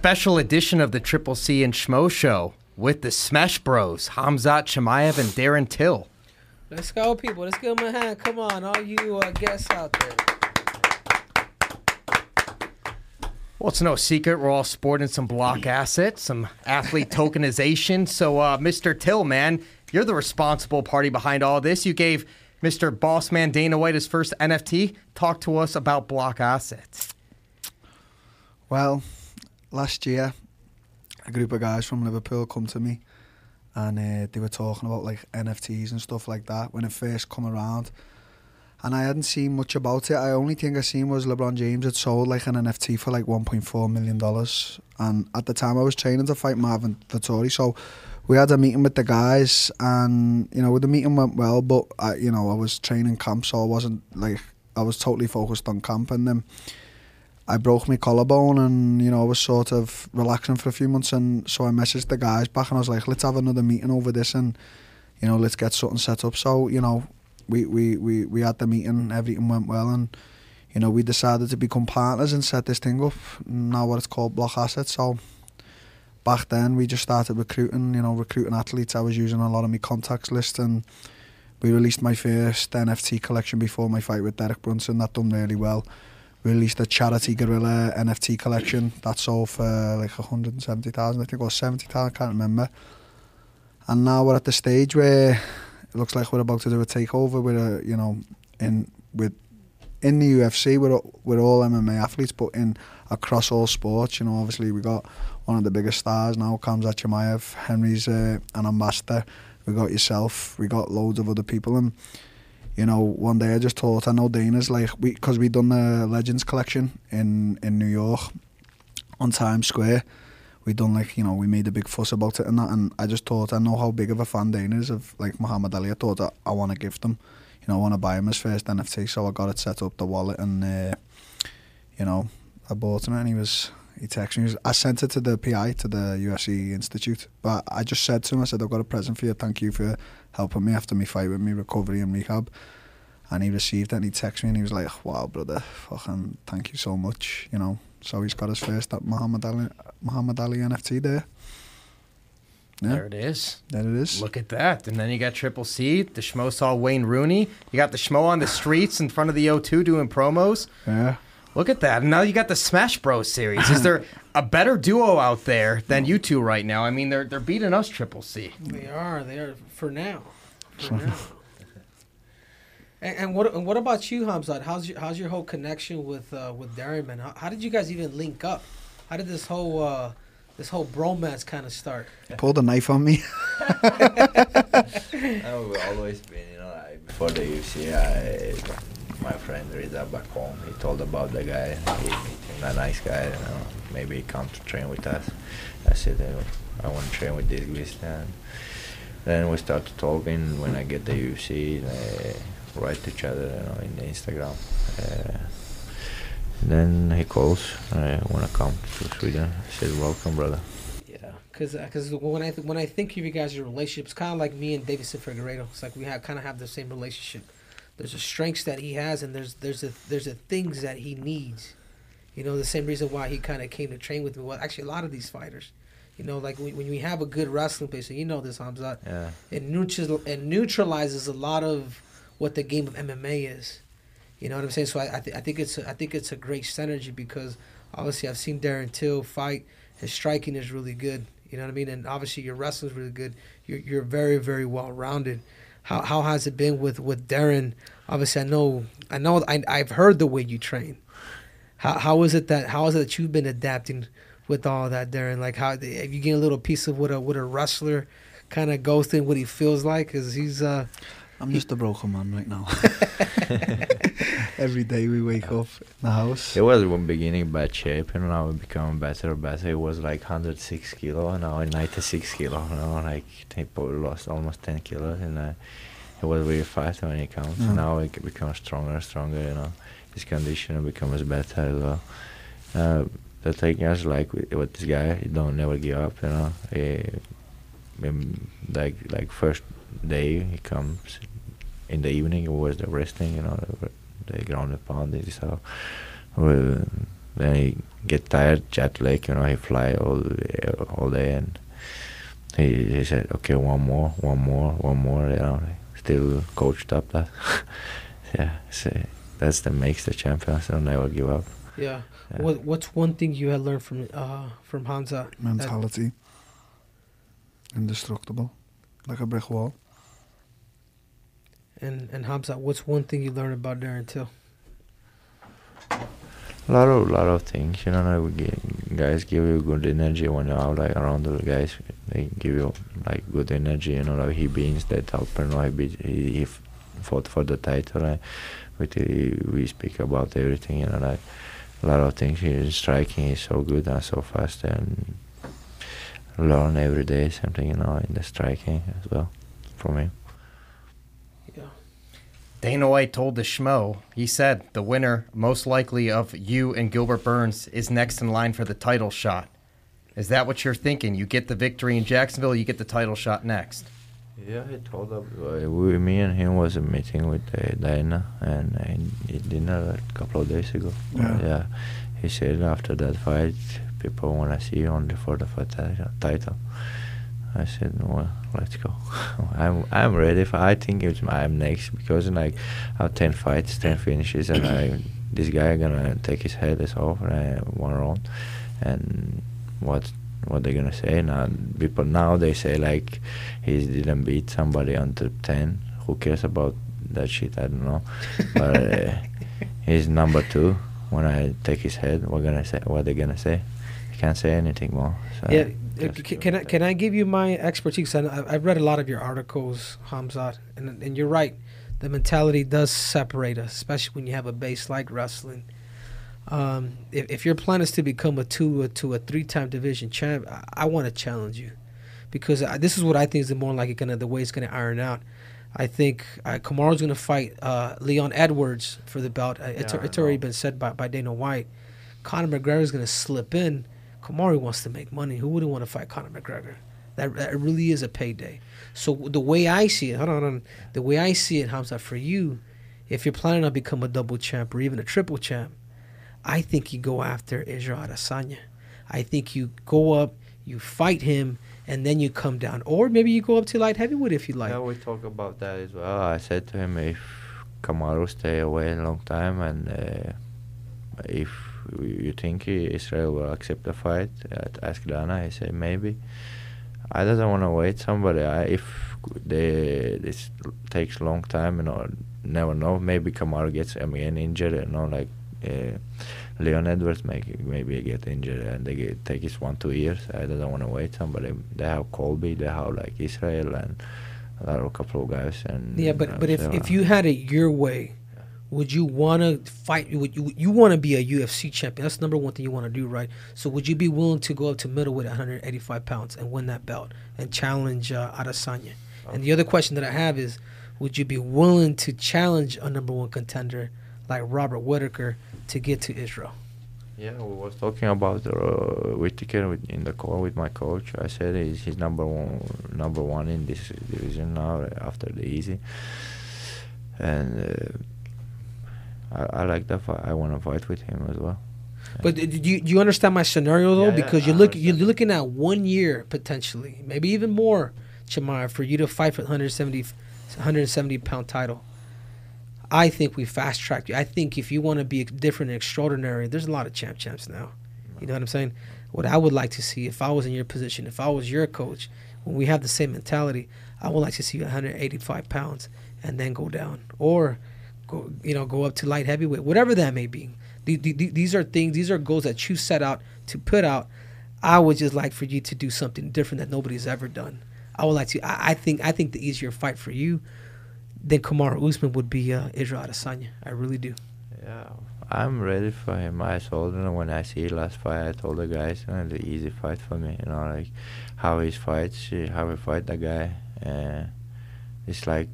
special edition of the Triple C and Schmo Show with the Smash Bros, Khamzat Chimaev and Darren Till. Let's go, people. Let's give them a hand. Come on, all you uh, guests out there. Well, it's no secret we're all sporting some block assets, some athlete tokenization. So, uh, Mr. Till, man, you're the responsible party behind all this. You gave Mr. Bossman Dana White his first NFT. Talk to us about Blockassets. Well, last year, a group of guys from Liverpool come to me and uh, they were talking about like NFTs and stuff like that when it first come around. And I hadn't seen much about it. I only thing I seen was LeBron James had sold like an NFT for like 1.4 million dollars. And at the time, I was training to fight Marvin Vettori, so we had a meeting with the guys, and you know, the meeting went well. But I, you know, I was training camp, so I wasn't like I was totally focused on camp, and then. I broke my collarbone and you know I was sort of relaxing for a few months and so I messaged the guys back and I was like let's have another meeting over this and you know let's get something set up. So you know we we we, we had the meeting everything went well and you know we decided to become partners and set this thing up now what it's called Blockassets. So back then we just started recruiting you know recruiting athletes. I was using a lot of my contacts list and we released my first NFT collection before my fight with Derek Brunson. That done really well. we released a charity Gorilla NFT collection. That sold for like 170,000, I think, or 70,000, I can't remember. And now we're at the stage where it looks like we're about to do a takeover with uh, a, you know, in with in the UFC, we're, we're all MMA athletes, but in across all sports, you know, obviously we got one of the biggest stars now, Kamzat Chimaev, Henry's uh, an ambassador, we got yourself, we got loads of other people, and you know, one day I just thought I know Dana's like we because we done the Legends collection in in New York on Times Square. We done like you know we made a big fuss about it and that, and I just thought I know how big of a fan Dana is of like Muhammad Ali. I thought that I want to gift him, you know, I want to buy him his first NFT, so I got it set up the wallet and uh, you know I bought him and he was he texted me. He was, I sent it to the PI to the UFC Institute, but I just said to him, I said I've got a present for you. Thank you for helping me after my fight with me recovery and rehab. And he received it and he texted me and he was like, wow, brother, fucking thank you so much, you know. So he's got his first at Muhammad Ali, Muhammad Ali NFT there. Yeah. There it is. There it is. Look at that. And then you got Triple C. The Schmo saw Wayne Rooney. You got the Schmo on the streets in front of the O2 doing promos. Yeah. Look at that. And now you got the Smash Bros series. Is there a better duo out there than you two right now? I mean, they're they're beating us Triple C. They are. They are for now. For now. and, and, what and what about you, Khamzat? How's your how's your whole connection with uh, with Darren? How, how did you guys even link up? How did this whole uh, this whole bromance kind of start? Pulled a knife on me. I've always been, you know, like before the UFC, I my friend Reza back home. He told about the guy. He, he's a nice guy. You know, maybe he come to train with us. I said, I want to train with this guy. Then we started talking. When I get the UFC, they write to each other, you know, in the Instagram. Uh, then he calls. I want to come to Sweden. I said, "Welcome, brother." Yeah, because because when I when I think of you guys' your relationship, it's kind of like me and Deiveson Figueiredo. It's like we have kind of have the same relationship there's a strengths that he has and there's there's a there's a things that he needs. You know, the same reason why he kind of came to train with me. Well, actually, a lot of these fighters, you know, like when, when we have a good wrestling place, so you know this, Khamzat. Yeah. It, neutral, it neutralizes a lot of what the game of MMA is. You know what I'm saying? So I I, th- I think it's a, I think it's a great synergy because obviously I've seen Darren Till fight. His striking is really good. You know what I mean? And obviously your wrestling is really good. You're you're very very well rounded. How how has it been with with Darren? Obviously, I know I know I I've heard the way you train. How how is it that how is it that you've been adapting with all that, Darren? Like how have you get a little piece of what a what a wrestler kind of goes through, what he feels like? Because he's uh. I'm just a broken man right now. Every day we wake up in the house. It was one beginning bad shape, and now it becoming better and better. It was like 106 kilo, and now 96 kilo. You know, like he lost almost 10 kilos, and uh, he was really fast when he comes. Mm. Now it becomes stronger and stronger. You know, his condition becomes better as well. Uh, the thing is, like with, with, this guy, he don't never give up. You know, he, like like first day he comes in the evening it was the resting. You know, the, the ground and pounding. So we then he get tired, jet lag. You know, he fly all all day, and he he said, okay, one more, one more, one more. You know, still coached up that. yeah, so that's that makes the champion. So never give up. Yeah. Yeah. What What's one thing you had learned from uh from Hamza? that- Mentality. Indestructible. Like a brick wall. And and Hamza, what's one thing you learned about Darren Till? A lot of lot of things, you know. Like we get, guys give you good energy when you're out, like around the guys. They give you like good energy, you know. Like he beats that help, you know. He he, he fought for the title. With the, we speak about everything, you know. Like a lot of things. His striking is so good and so fast, and learn every day something, you know, in the striking as well, from him. Yeah. Dana White told the Schmo, he said the winner, most likely of you and Gilbert Burns, is next in line for the title shot. Is that what you're thinking? You get the victory in Jacksonville, you get the title shot next. Yeah, he told us. Uh, we, me and him was a meeting with uh, Diana and uh, he dinner a couple of days ago. Yeah. yeah. He said after that fight, people want to see you only for the fight ti- title. I said, well, let's go. I'm I'm ready. For, I think it's I'm next because like I have ten fights, ten finishes, and I this guy gonna take his head is off uh, one round, and what what they gonna say now? People now they say like he didn't beat somebody under ten. Who cares about that shit? I don't know, but uh, he's number two. When I take his head, what gonna say? What they gonna say? He can't say anything more. So yeah. Just Can I can. I give you my expertise? I- I've read a lot of your articles, Khamzat, and and you're right. The mentality does separate us, especially when you have a base like wrestling. Um, if, if your plan is to become a two or to a three time division champ, I, I want to challenge you, because I, this is what I think is the more like gonna the way it's gonna iron out. I think uh, Kamaru's gonna fight uh, Leon Edwards for the belt. Uh, it's Yeah, I it's already been said by, by Dana White. Conor McGregor is gonna slip in. Kamaru wants to make money. Who wouldn't want to fight Conor McGregor? That, that really is a payday. So the way I see it, hold on, hold on. the way I see it, Hamza, for you, if you're planning on become a double champ or even a triple champ, I think you go after Israel Adesanya. I think you go up, you fight him, and then you come down, or maybe you go up to light heavyweight if you like. Yeah, we talk about that as well. I said to him if Kamaru stay away a long time and uh, if you think Israel will accept the fight at ask Dana, I said maybe. I doesn't want to wait somebody. I, if they, this takes long time, you know, never know. Maybe Kamaru gets again injured, you know, like uh, Leon Edwards make, maybe get injured and they get, take his one two years. I don't want to wait somebody. They have Colby, they have like Israel and a couple of guys. And Yeah, but uh, but if, if you had it your way, would you want to fight? Would you you want to be a UFC champion? That's number one thing you want to do, right? So would you be willing to go up to middleweight, at 185 pounds, and win that belt and challenge uh, Adesanya? And the other question that I have is, would you be willing to challenge a number one contender like Robert Whittaker to get to Israel? Yeah, we was talking about uh, Whittaker with, in the call with my coach. I said he's, he's number one, number one in this division now after the Izzy. And uh, I, I like that fight. I want to fight with him as well. But do you, do you understand my scenario though? Yeah, yeah, because I you're looking you're looking at one year potentially, maybe even more, Chamar, for you to fight for 170 170 pound title. I think we fast tracked you. I think if you want to be different and extraordinary, there's a lot of champ champs now. You know what I'm saying? What I would like to see if I was in your position, if I was your coach, when we have the same mentality, I would like to see you 185 pounds and then go down, or go you know go up to light heavyweight, whatever that may be. The- the- the- These are things, these are goals that you set out to put out. I would just like for you to do something different that nobody's ever done. I would like to. I, think. I think the easier fight for you than Kamaru Usman would be uh, Israel Adesanya. I really do. Yeah, I'm ready for him. I told him when I see last fight, I told the guys, you know, the easy fight for me. You know, like how he fights, how he fight the guy. Uh, it's like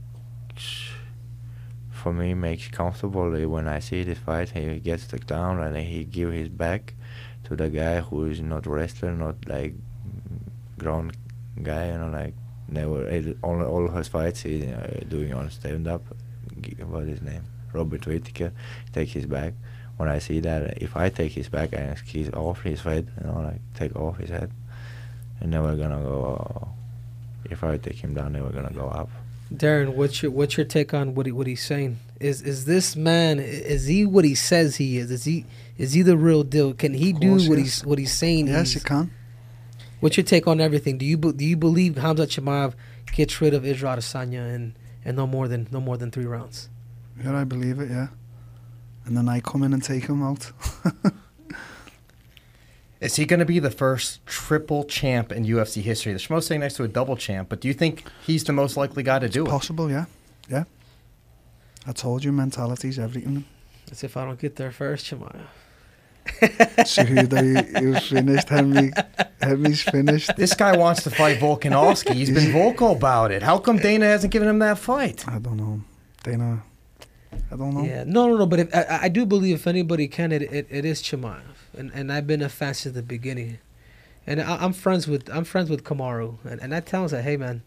for me makes comfortable when I see this fight. He gets the down and he give his back to the guy who is not wrestler, not like grown guy. You know, like never it- all all his fights he uh, doing on stand up. What his name? Robert Whittaker take his back when I see that if I take his back and he's off his head, you know, like take off his head, and never gonna go. if I take him down, never gonna go up. Darren, what's your what's your take on what he, what he's saying? Is is this man? Is he what he says he is? Is he is he the real deal? Can he Of do what yes. he's what he's saying? Yes, he's- you can. What's your take on everything? Do you do you believe Hamza Chimaev gets rid of Israel Adesanya and and no more than no more than three rounds? Yeah, I believe it. Yeah. And then I come in and take him out. Is he going to be the first triple champ in UFC history? The Schmo's saying next to a double champ, but do you think he's the most likely guy to do it? Possible, yeah, yeah. I told you, mentality's everything. As if I don't get there first, Chimaev. Cejudo, he was finished. Henry, Henry's finished. This guy wants to fight Volkanovski. He's been vocal about it. How come Dana hasn't given him that fight? I don't know, Dana. I don't know. Yeah, no, no, no. But if, I, I do believe if anybody can, it, it, it is Chimaev, and and I've been a fan since the beginning, and I, I'm friends with I'm friends with Kamaru, and, and I tell him that hey man,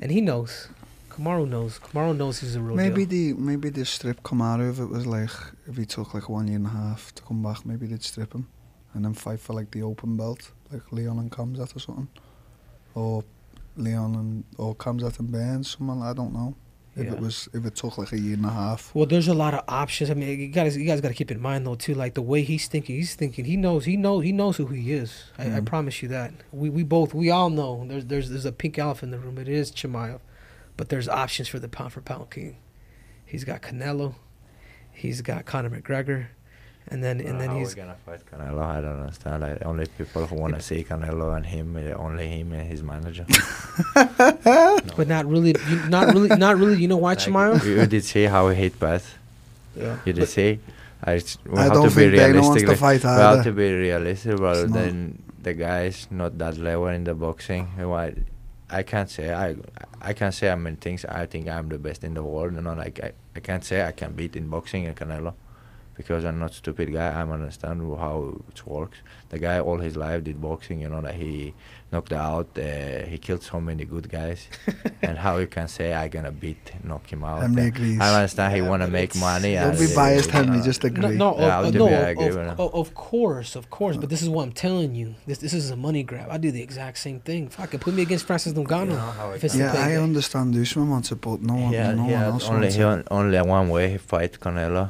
and he knows, Kamaru knows, Kamaru knows he's a real Maybe deal. the maybe the strip Kamaru if it was like if he took like one year and a half to come back, maybe they'd strip him. And then fight for like the open belt, like Leon and Khamzat or something, or Leon and or Khamzat and Burns, someone I don't know. If Yeah. it was if it took like a year and a half. Well, there's a lot of options. I mean, you guys, you guys got to keep in mind though too, like the way he's thinking. He's thinking. He knows. He knows. He knows who he is. I, I Mhm. promise you that. We we both we all know. There's there's there's a pink elephant in the room. It is Chimaev, but there's options for the pound for pound king. He's got Canelo. He's got Conor McGregor, and then and then how he's we gonna fight Canelo? I don't understand. Like only people who wanna see Canelo and him, uh, only him and his manager. but not really, you, not really, not really. You know why Like, Chimaev? you, you did see how he hit Beth. Yeah. You did see. I, s- we I have don't to be think Dana wants realistic. to like, fight we have to be realistic, but It's not. then the guy is not that level in the boxing. Why? I can't say I I can't say I mean things. I think I'm the best in the world. You know, like I, I can't say I can beat in boxing in Canelo because I'm not stupid guy. I understand how it works. The guy all his life did boxing. You know that he knocked out. Uh, he killed so many good guys, and how you can say I gonna beat knock him out? Henry Uh, agrees. I understand Yeah, he wanna make money. Don't be uh, biased, you Henry. Just No, agree. no, Yeah, of, uh, no, of, agree of, of course, of course. But this is what I'm telling you. This this is a money grab. I do the exact same thing. Fuck it, put me against Francis Ngannou. You know if it's Yeah, I game. understand Usman wants it, but no one, Yeah, no he one else only wants he it. only one way he fight Canelo.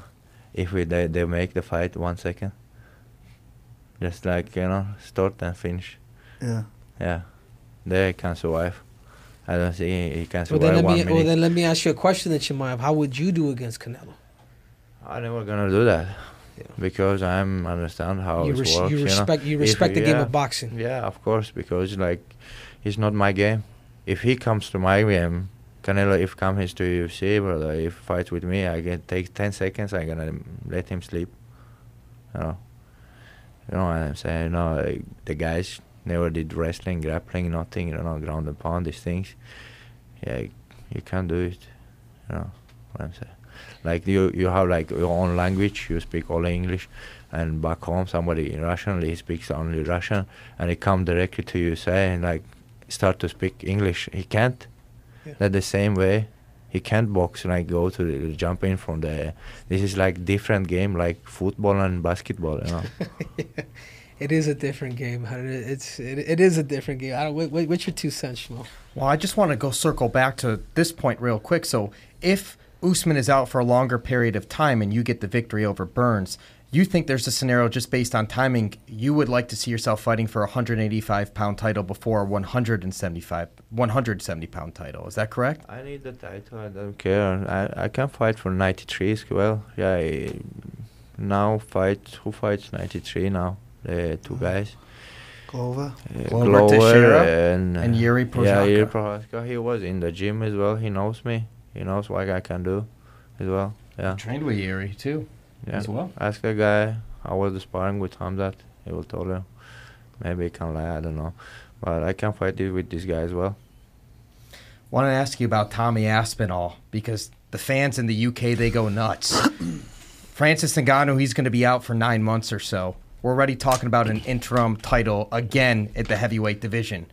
If we they, they make the fight one second, just like you know start and finish. Yeah. Yeah, he can survive. I don't see he, he can Well survive then, let one me minute. well then let me ask you a question, that you might have. How would you do against Canelo? I'm never gonna do that Yeah. because I'm understand how you, it res- works. you respect you If- respect the game of boxing. Yeah, of course, because like it's not my game. If he comes to my game, Canelo, if comes to UFC, brother, if fights with me, I can take ten seconds. I'm gonna let him sleep. You know, you know what I'm saying? No, like, the guys never did wrestling, grappling, nothing. You know, ground and pound these things. Yeah, you can't do it. You know what I'm saying? Like you, you have like your own language. You speak only English, and back home somebody in Russian, he speaks only Russian, and he come directly to you saying like start to speak English. He can't. Yeah. That the same way. He can't box like go to the, jump in from the. This is like different game like football and basketball. You know. It is a different game. It's it, it is a different game. I don't, what, what- what's your two cents, Shmo? Well, I just want to go circle back to this point real quick. So, if Usman is out for a longer period of time and you get the victory over Burns, you think there's a scenario just based on timing you would like to see yourself fighting for a 185 pound title before a 175 170 pound title. Is that correct? I need the title. I don't care. I I can fight for 93 as well. Yeah. I, now fight. Who fights 93 now? The two guys. Glover. Uh, Glover Teixeira and, and Yuri Yeah, Yuri Prochazka. Prochazka. He was in the gym as well. He knows me. He knows what I can do as well. Yeah. Trained with Yuri too, Yeah. as well. Ask the guy how was the sparring with Khamzat. He will tell you. Maybe he can lie. I don't know. But I can fight it with this guy as well. Want to ask you about Tommy Aspinall because the fans in the UK they go nuts. Francis Ngannou, he's going to be out for nine months or so. We're already talking about an interim title again at the heavyweight division.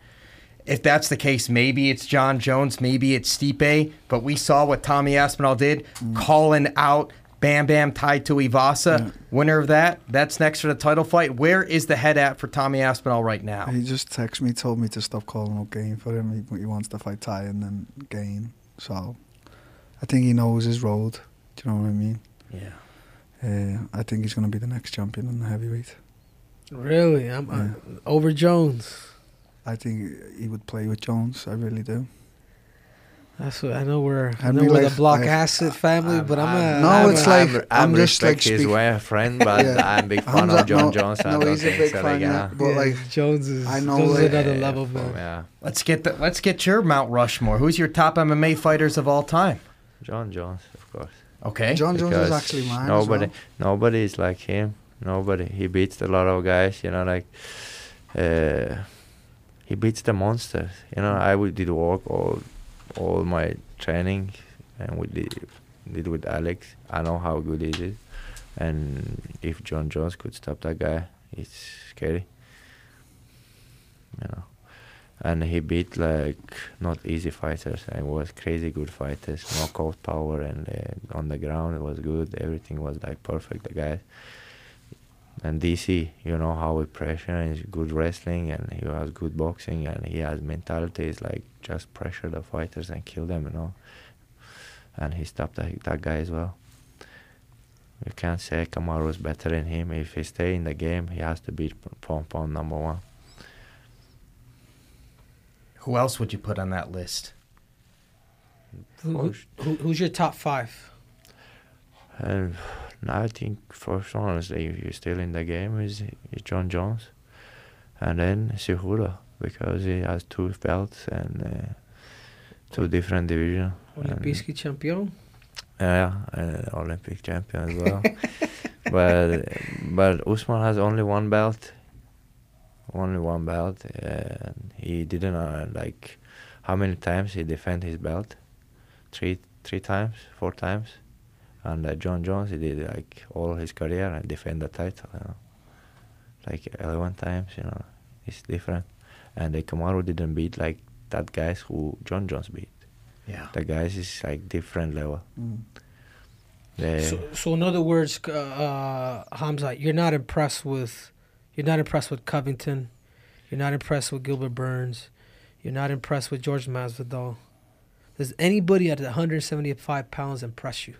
If that's the case, maybe it's Jon Jones, maybe it's Stipe, but we saw what Tommy Aspinall did, calling out Bam Bam Tai Tuivasa. Yeah. Winner of that, that's next for the title fight. Where is the head at for Tommy Aspinall right now? He just texted me, told me to stop calling up Gane for him. He, he wants to fight Ty and then Gane. So I think he knows his road. Do you know what I mean? Yeah. Uh, I think he's going to be the next champion in the heavyweight. Really, I'm Yeah. uh, over Jones. I think he would play with Jones. I really do. That's what I know. We're I know we're the Block I- Acid family, but I'm, a No, I'm it's a- like- I'm, I'm I'm just, like, his speak- way, friend, but Yeah. I'm a big fan of Jon no, Jones. No, he's a big so. fan, like, yeah. yeah. But, yeah, like, Jones is I know, Jones is like- another Yeah, level, man. Yeah, Let's get the let's get your Mount Rushmore. Who's your top MMA fighters of all time? Jon Jones, of course. Okay. Jon Jones is actually mine. Nobody, As nobody is like him. Nobody. He beats a lot of guys. You know, like uh, he beats the monsters. You know, I would did work all, all my training, and we did did with Alex. I know how good he is, and if Jon Jones could stop that guy, it's scary. You know. And he beat like not easy fighters. and was crazy good fighters. Knockout power and uh, on the ground it was good. Everything was like perfect. The guy. And DC, you know how he pressure and good wrestling and he has good boxing and he has mentality. It's like just pressure the fighters and kill them, you know. And he stopped that, that guy as well. You can't say Kamaru is better than him. If he stay in the game, he has to beat pound pound number one. Who else would you put on that list? Who, who, who- who's your top five? And I think first honestly, if you're still in the game, is is Jon Jones, and then Cejudo because he has two belts and uh, two different divisions. Olimpijski champion. Yeah, and Olympic champion as well. but but Usman has only one belt, only one belt, and he didn't uh, like how many times he defend his belt, three three times, four times, and uh, Jon Jones he did like all his career and defend the title, you know, like eleven times, you know, it's different, and uh, Kamaru didn't beat like that guys who Jon Jones beat. Yeah. The guys is like different level. well. Mm. They, So, so in other words, uh, uh, Hamza, you're not impressed with, you're not impressed with Covington, you're not impressed with Gilbert Burns, you're not impressed with George Masvidal. Does anybody at 175 pounds impress you?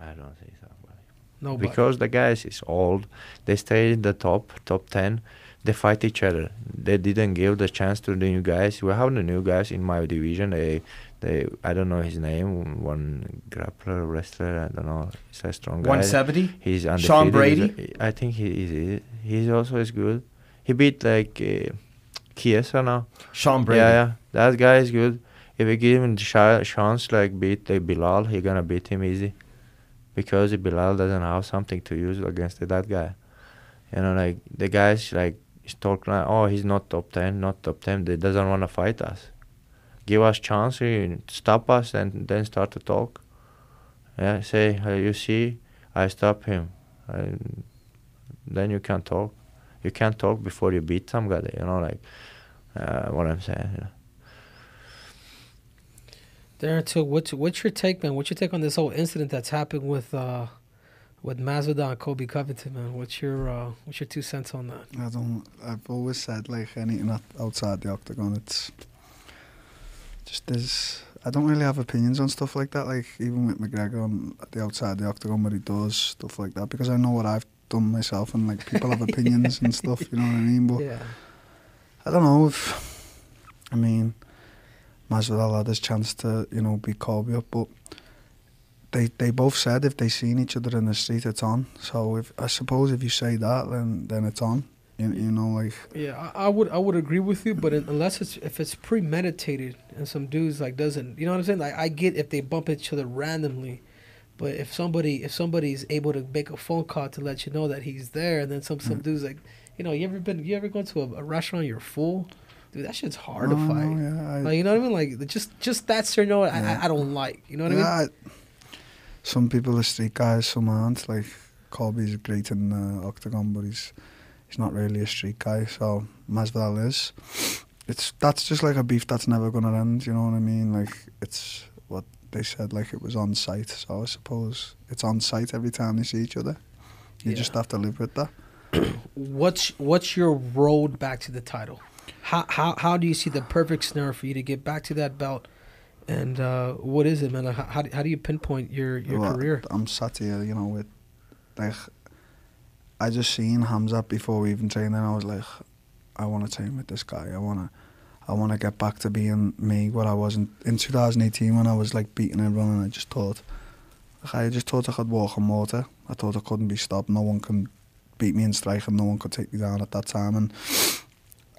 I don't think so. buddy. No, Because the guys is old, they stay in the top, top ten. They fight each other. They didn't give the chance to the new guys. We have the new guys in my division. They, they, I don't know his name. One grappler, wrestler. I don't know. He's a strong guy. 170? He's undefeated. Sean Brady? a- I think he is. He's also is good. He beat like uh, Chiesa now. Sean Brady. Yeah, yeah. That guy is good. If we give him the sh- chance, like beat like Belal, he gonna beat him easy. Because Belal doesn't have something to use against that guy. You know, like the guys like is talking like, oh, he's not top ten, not top ten. They doesn't wanna fight us. Give us chance, stop us, and then start to talk. Yeah, say, you see, I stop him. And then you can talk. You can't talk before you beat somebody. You know, like uh, what I'm saying. You know. Darren, too, what's what's your take, man? What's your take on this whole incident that's happened with uh, with Masvidal and Colby Covington, man? What's your uh, what's your two cents on that? I don't. I've always said like anything outside the octagon, it's just there's. I don't really have opinions on stuff like that. Like even with McGregor on the outside the octagon, where he does stuff like that, because I know what I've done myself, and like people have opinions and stuff. You know what I mean? But Yeah, I don't know if. I mean, Masvidal had his chance to you know beat Colby up, but they they both said if they seen each other in the street, it's on. So if I suppose if you say that, then then it's on. You, you know, like yeah, I, I would I would agree with you, but un- unless it's if it's premeditated and some dudes like doesn't, you know what I'm saying? Like I get if they bump each other randomly, but if somebody if somebody's able to make a phone call to let you know that he's there, and then some some Mm. dudes like, you know, you ever been you ever gone to a, a restaurant you're full, dude, that shit's hard to no, fight. yeah, I, Like you know what I mean? Like just just that scenario, I, Yeah. I, I don't like. You know what I mean? I- some people are street guys, some aren't. Like Colby's great in the octagon, but he's he's not really a street guy. So Masvidal is. It's that's just like a beef that's never gonna end. You know what I mean? Like it's they said like it was on site. So I suppose it's on site every time they see each other. You Yeah. just have to live with that. What's what's your road back to the title? How how how do you see the perfect scenario for you to get back to that belt? And uh, what is it, man? Like, how, how do- how do you pinpoint your your Well, career? I'm sat here, you know, with like I just seen Hamza before we even trained, and I was like, I want to train with this guy. I wanna, I wanna get back to being me, what I was in, in 2018 when I was like beating everyone, and I just thought, like, I just thought I could walk on water. I thought I couldn't be stopped. No one can beat me in strike, and no one could take me down at that time. And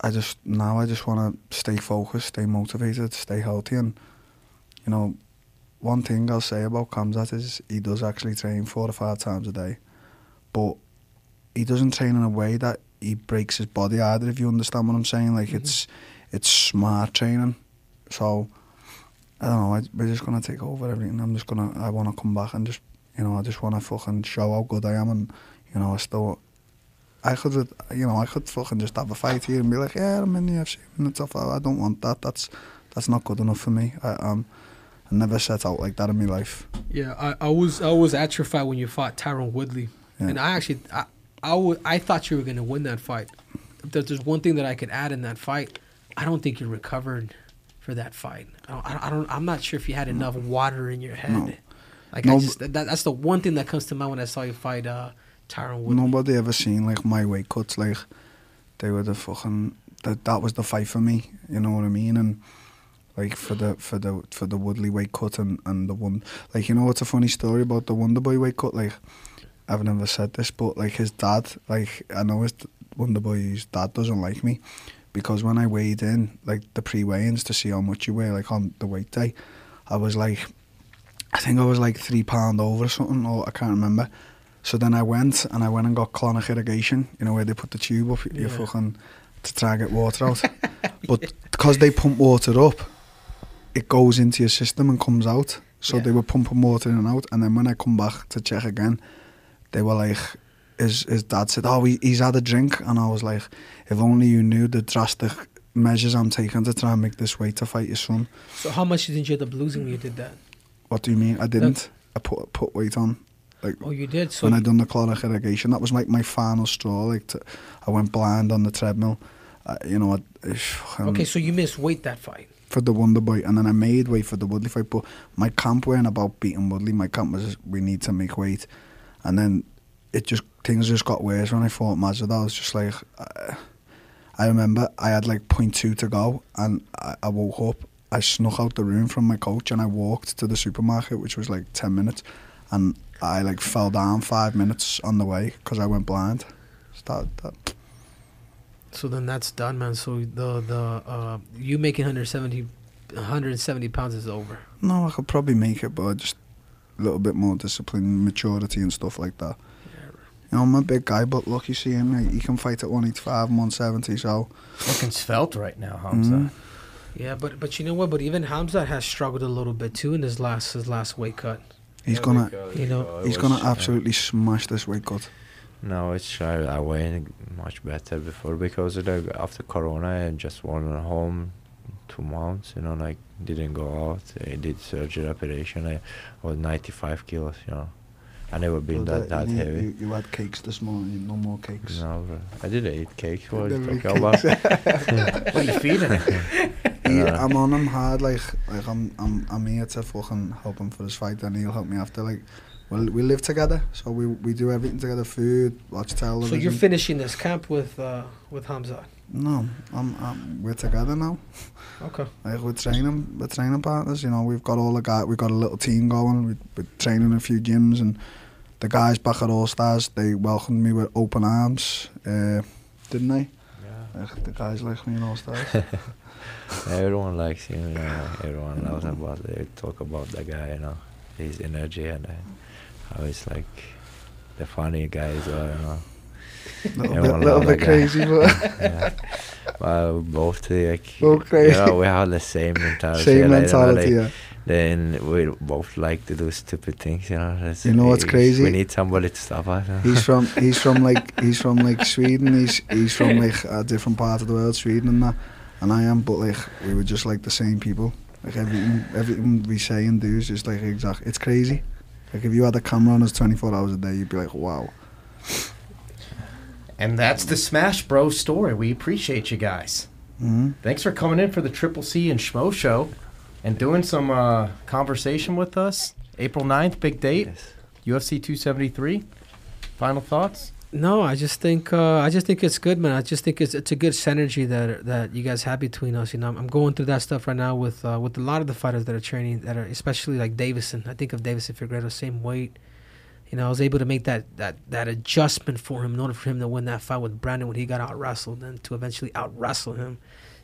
I just now I just want to stay focused, stay motivated, stay healthy, and you know, one thing I'll say about Khamzat is he does actually train four to five times a day, but he doesn't train in a way that he breaks his body either. If you understand what I'm saying, like Mhm. it's it's smart training. So I don't know. I, we're just gonna take over everything. I'm just gonna. I want to come back and just you know. I just want to fucking show how good I am, and you know, I still. I could, you know, I could fucking just have a fight here and be like, yeah, I'm in the UFC and stuff. I I don't want that. That's that's not good enough for me. I um, I never set out like that in my life. Yeah, I, I was I was at your fight when you fought Tyron Woodley, Yeah. and I actually I I, w- I thought you were gonna win that fight. If there's one thing that I could add in that fight, I don't think you recovered for that fight. I don't, I don't, I don't I'm not sure if you had enough water in your head. No. Like No, I just that, that's the one thing that comes to mind when I saw you fight uh, Tyron Woodley. Nobody ever seen like my weight cuts. Like they were the fucking that. That was the fight for me. You know what I mean? And like for the for the for the Woodley weight cut and and the one like you know what's a funny story about the Wonder Boy weight cut? Like I've never said this, but like his dad, like I know his Wonder Boy's dad doesn't like me because when I weighed in, like the pre-weigh-ins to see how much you weigh, like on the weight day, I was like, I think I was like three pound over or something, or I can't remember. So then I went and I went and got colonic irrigation, you know, where they put the tube up your Yeah. fucking to try and get water out. but because they pump water up, it goes into your system and comes out. So Yeah. they were pumping water in and out, and then when I come back to check again, they were like, his his dad said, "Oh, he, he's had a drink," and I was like, "If only you knew the drastic measures I'm taking to try and make this weight to fight your son." So how much did you end up losing when you did that? What do you mean? I didn't. I put put weight on. Like Oh, you did. So when I done the colonic irrigation, that was like my final straw. Like to, I went blind on the treadmill. Uh, you know, I, okay, so you missed weight that fight. for the Wonder Boy, and then I made weight for the Woodley fight. But my camp weren't about beating Woodley. My camp was we need to make weight, and then it just things just got worse when I fought Masvidal. I was just like, uh, I remember I had like point two to go, and I, I woke up. I snuck out the room from my coach, and I walked to the supermarket, which was like ten minutes, and I like fell down five minutes on the way because I went blind. Start that. So then that's done, man. So the the uh, you making 170, 170 pounds is over. No, I could probably make it, but just a little bit more discipline, maturity, and stuff like that. You know, I'm a big guy, but look, you see him, like, he can fight at 185 and 170, so. Looking svelte right now, Hamza. Mhm. Yeah, but but you know what? But even Hamza has struggled a little bit too in his last his last weight cut. He's gonna You know, he's gonna absolutely smash this weight cut. No, it's I, I weighed much better before because of the, after Corona I just went home two months. You know, like didn't go out. I did surgery operation. I was 95 kilos. You know, I never been Well, that that you, heavy. You, you had cakes this morning, no more cakes. No. I did eat cake. What are you eat talking about? What are you feeding him? He, Uh, I'm on him hard, like, like I'm, I'm, I'm here to fucking help him for his fight, and he'll help me after. Like, well, we live together, so we, we do everything together: food, watch television. So you're finishing this camp with uh, with Hamza. No, I'm, I'm, we're together now. Okay. Like we're training, we're training partners. You know, we've got all the guys. We've got a little team going. We, we're training in a few gyms, and the guys back at All Stars, they welcomed me with open arms, uh, didn't they? Yeah. The guys like me in All Stars. Everyone likes him, you know. Everyone knows about. They talk about the guy, you know, his energy and uh, how he's like the funny guy as well, you know. little Everyone bit, little bit crazy, but yeah. Well, both like Both You know, we have the same mentality. same like, you know, mentality. like, yeah. Then we both like to do stupid things, you know. that's- You know what's we- crazy? We need somebody to stop us. you. He's from he's from like he's from like Sweden. He's he's from like a different part of the world, Sweden and that. And I am, but like we were just like the same people. Like everything, everything we say and do is just like exact. It's crazy. Like if you had a camera on us 24 hours a day, you'd be like, wow. And that's the Smash Bros story. We appreciate you guys. hmm Thanks for coming in for the Triple C and Schmo show and doing some uh, conversation with us. April 9th, big date, Yes. UFC 273. Final thoughts? No, I just think uh, I just think it's good, man. I just think it's it's a good synergy that that you guys have between us. You know, I'm, I'm going through that stuff right now with uh, with a lot of the fighters that are training, that are especially like Deiveson. I think of Deiveson Figueiredo, same weight. You know, I was able to make that that that adjustment for him in order for him to win that fight with Brandon when he got out wrestled, and to eventually out wrestle him,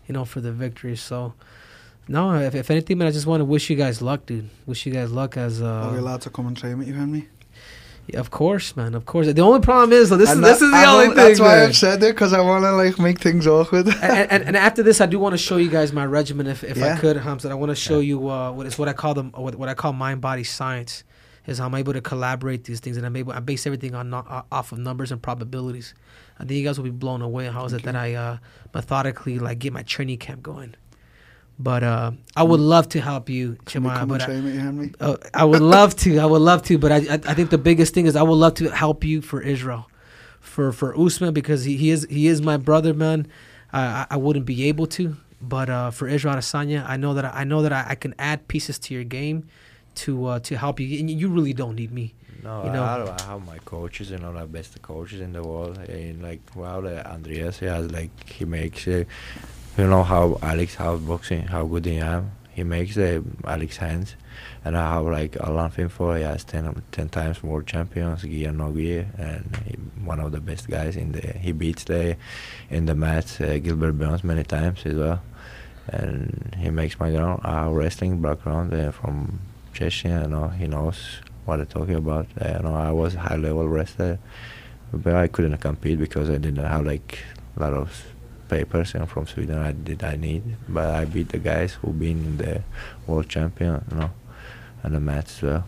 you know, for the victory. So. No, if, if anything, man, I just want to wish you guys luck, dude. Wish you guys luck as uh, Are we allowed to come and train with you, Henry? yeah, of course, man, of course. The only problem is, though, this is this is the only thing. That's why. I've said it because I want to like make things awkward. and, and, and after this, I do want to show you guys my regimen, if, if I could, Hamza. I want to show you uh, what is what I call them, what, what I call mind body science, is how I'm able to collaborate these things, and I'm able I base everything on uh, off of numbers and probabilities. I think you guys will be blown away. How is it that I uh, methodically like get my training camp going? But uh, I would love to help you, Can we Chimaya. come But I, train with you, Henry? uh, I would love to. I would love to, but I, I I think the biggest thing is I would love to help you for Israel, for for Usman because he, he is he is my brother, man. I I- wouldn't be able to, but uh, for Israel Adesanya, I know that I, know that I, I can add pieces to your game, to uh, to help you. And you really don't need me. No, You know- I, I have my coaches, you know, the best coaches in the world. And like, well, uh, Andreas, he has like, he makes, uh, you know, how Alex has boxing, how good he am. He makes the Alex hands. And I have like Alan Finfou, he has 10, um, 10 times world champions, Gia Noguier, and he, one of the best guys in the, he beats the, in the match, uh, Gilbert Burns many times as well. And he makes my ground, uh, wrestling background uh, from Chechnya, you know, he knows what I'm talking about. Uh, you know, I was high level wrestler, but I couldn't compete because I didn't have like a lot of papers and from Sweden I did I need. But I beat the guys who been the world champion, you know, and the match well.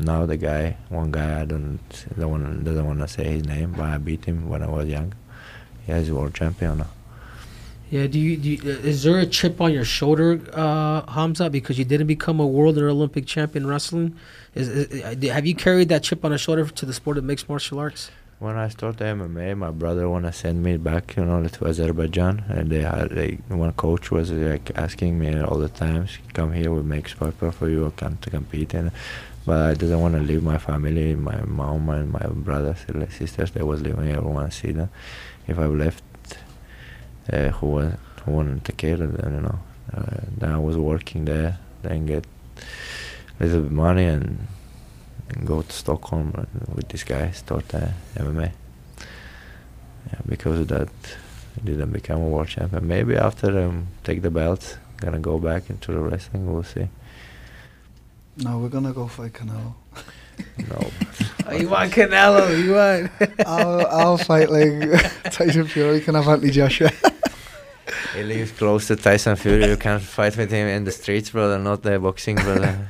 Now the guy, one guy I don't, don't want, doesn't want to say his name, but I beat him when I was young. He is world champion now. Yeah. Do you, do you is there a chip on your shoulder, uh, Hamza, because you didn't become a world or Olympic champion wrestling? Is, is have you carried that chip on your shoulder to the sport of mixed martial arts? When I started MMA, my brother wanna send me back, you know, to Azerbaijan, and they had like one coach was like asking me all the times, "Come here, we make sport for you, come to compete." And but I didn't want to leave my family, my mom and my brothers and sisters. They was living here. To see them. If I left, uh, who was who wanted to care? Then you know, uh, then I was working there, then get a little bit money and and go to Stockholm with this guy, start uh, MMA. Yeah, because of that, I didn't become a world champion. Maybe after um, take the belt, gonna go back into the wrestling. We'll see. No, we're gonna go fight Canelo. No, Oh, you want Canelo? You want? I'll, I'll fight like Tyson Fury. Can have Anthony Joshua. he lives close to Tyson Fury. You can't fight with him in the streets, brother. Not the boxing, brother.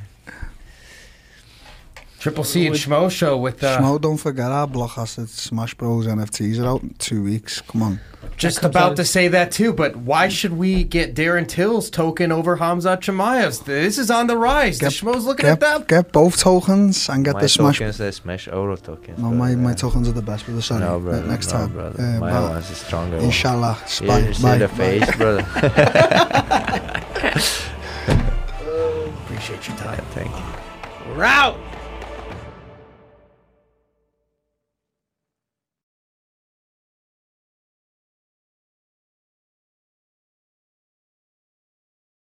Triple C and Schmo show with uh, Schmo, don't forget our Blockasset Smash Bros NFTs are out in two weeks. Come on. just about to say that too. But why should we get Darren Till's token over Hamza Chimaev's? This is on the rise. Get- the Schmo's looking at that. get both tokens and get my the Smash. tokens, the Smash Euro tokens. No, my, brother, my tokens are the best, brother. Sorry. No, brother. next no, time. brother. Uh, my well, one's stronger. one. Inshallah. Yeah, Bye. you see bye. the bye. face, brother. Appreciate your time. Thank you. Route.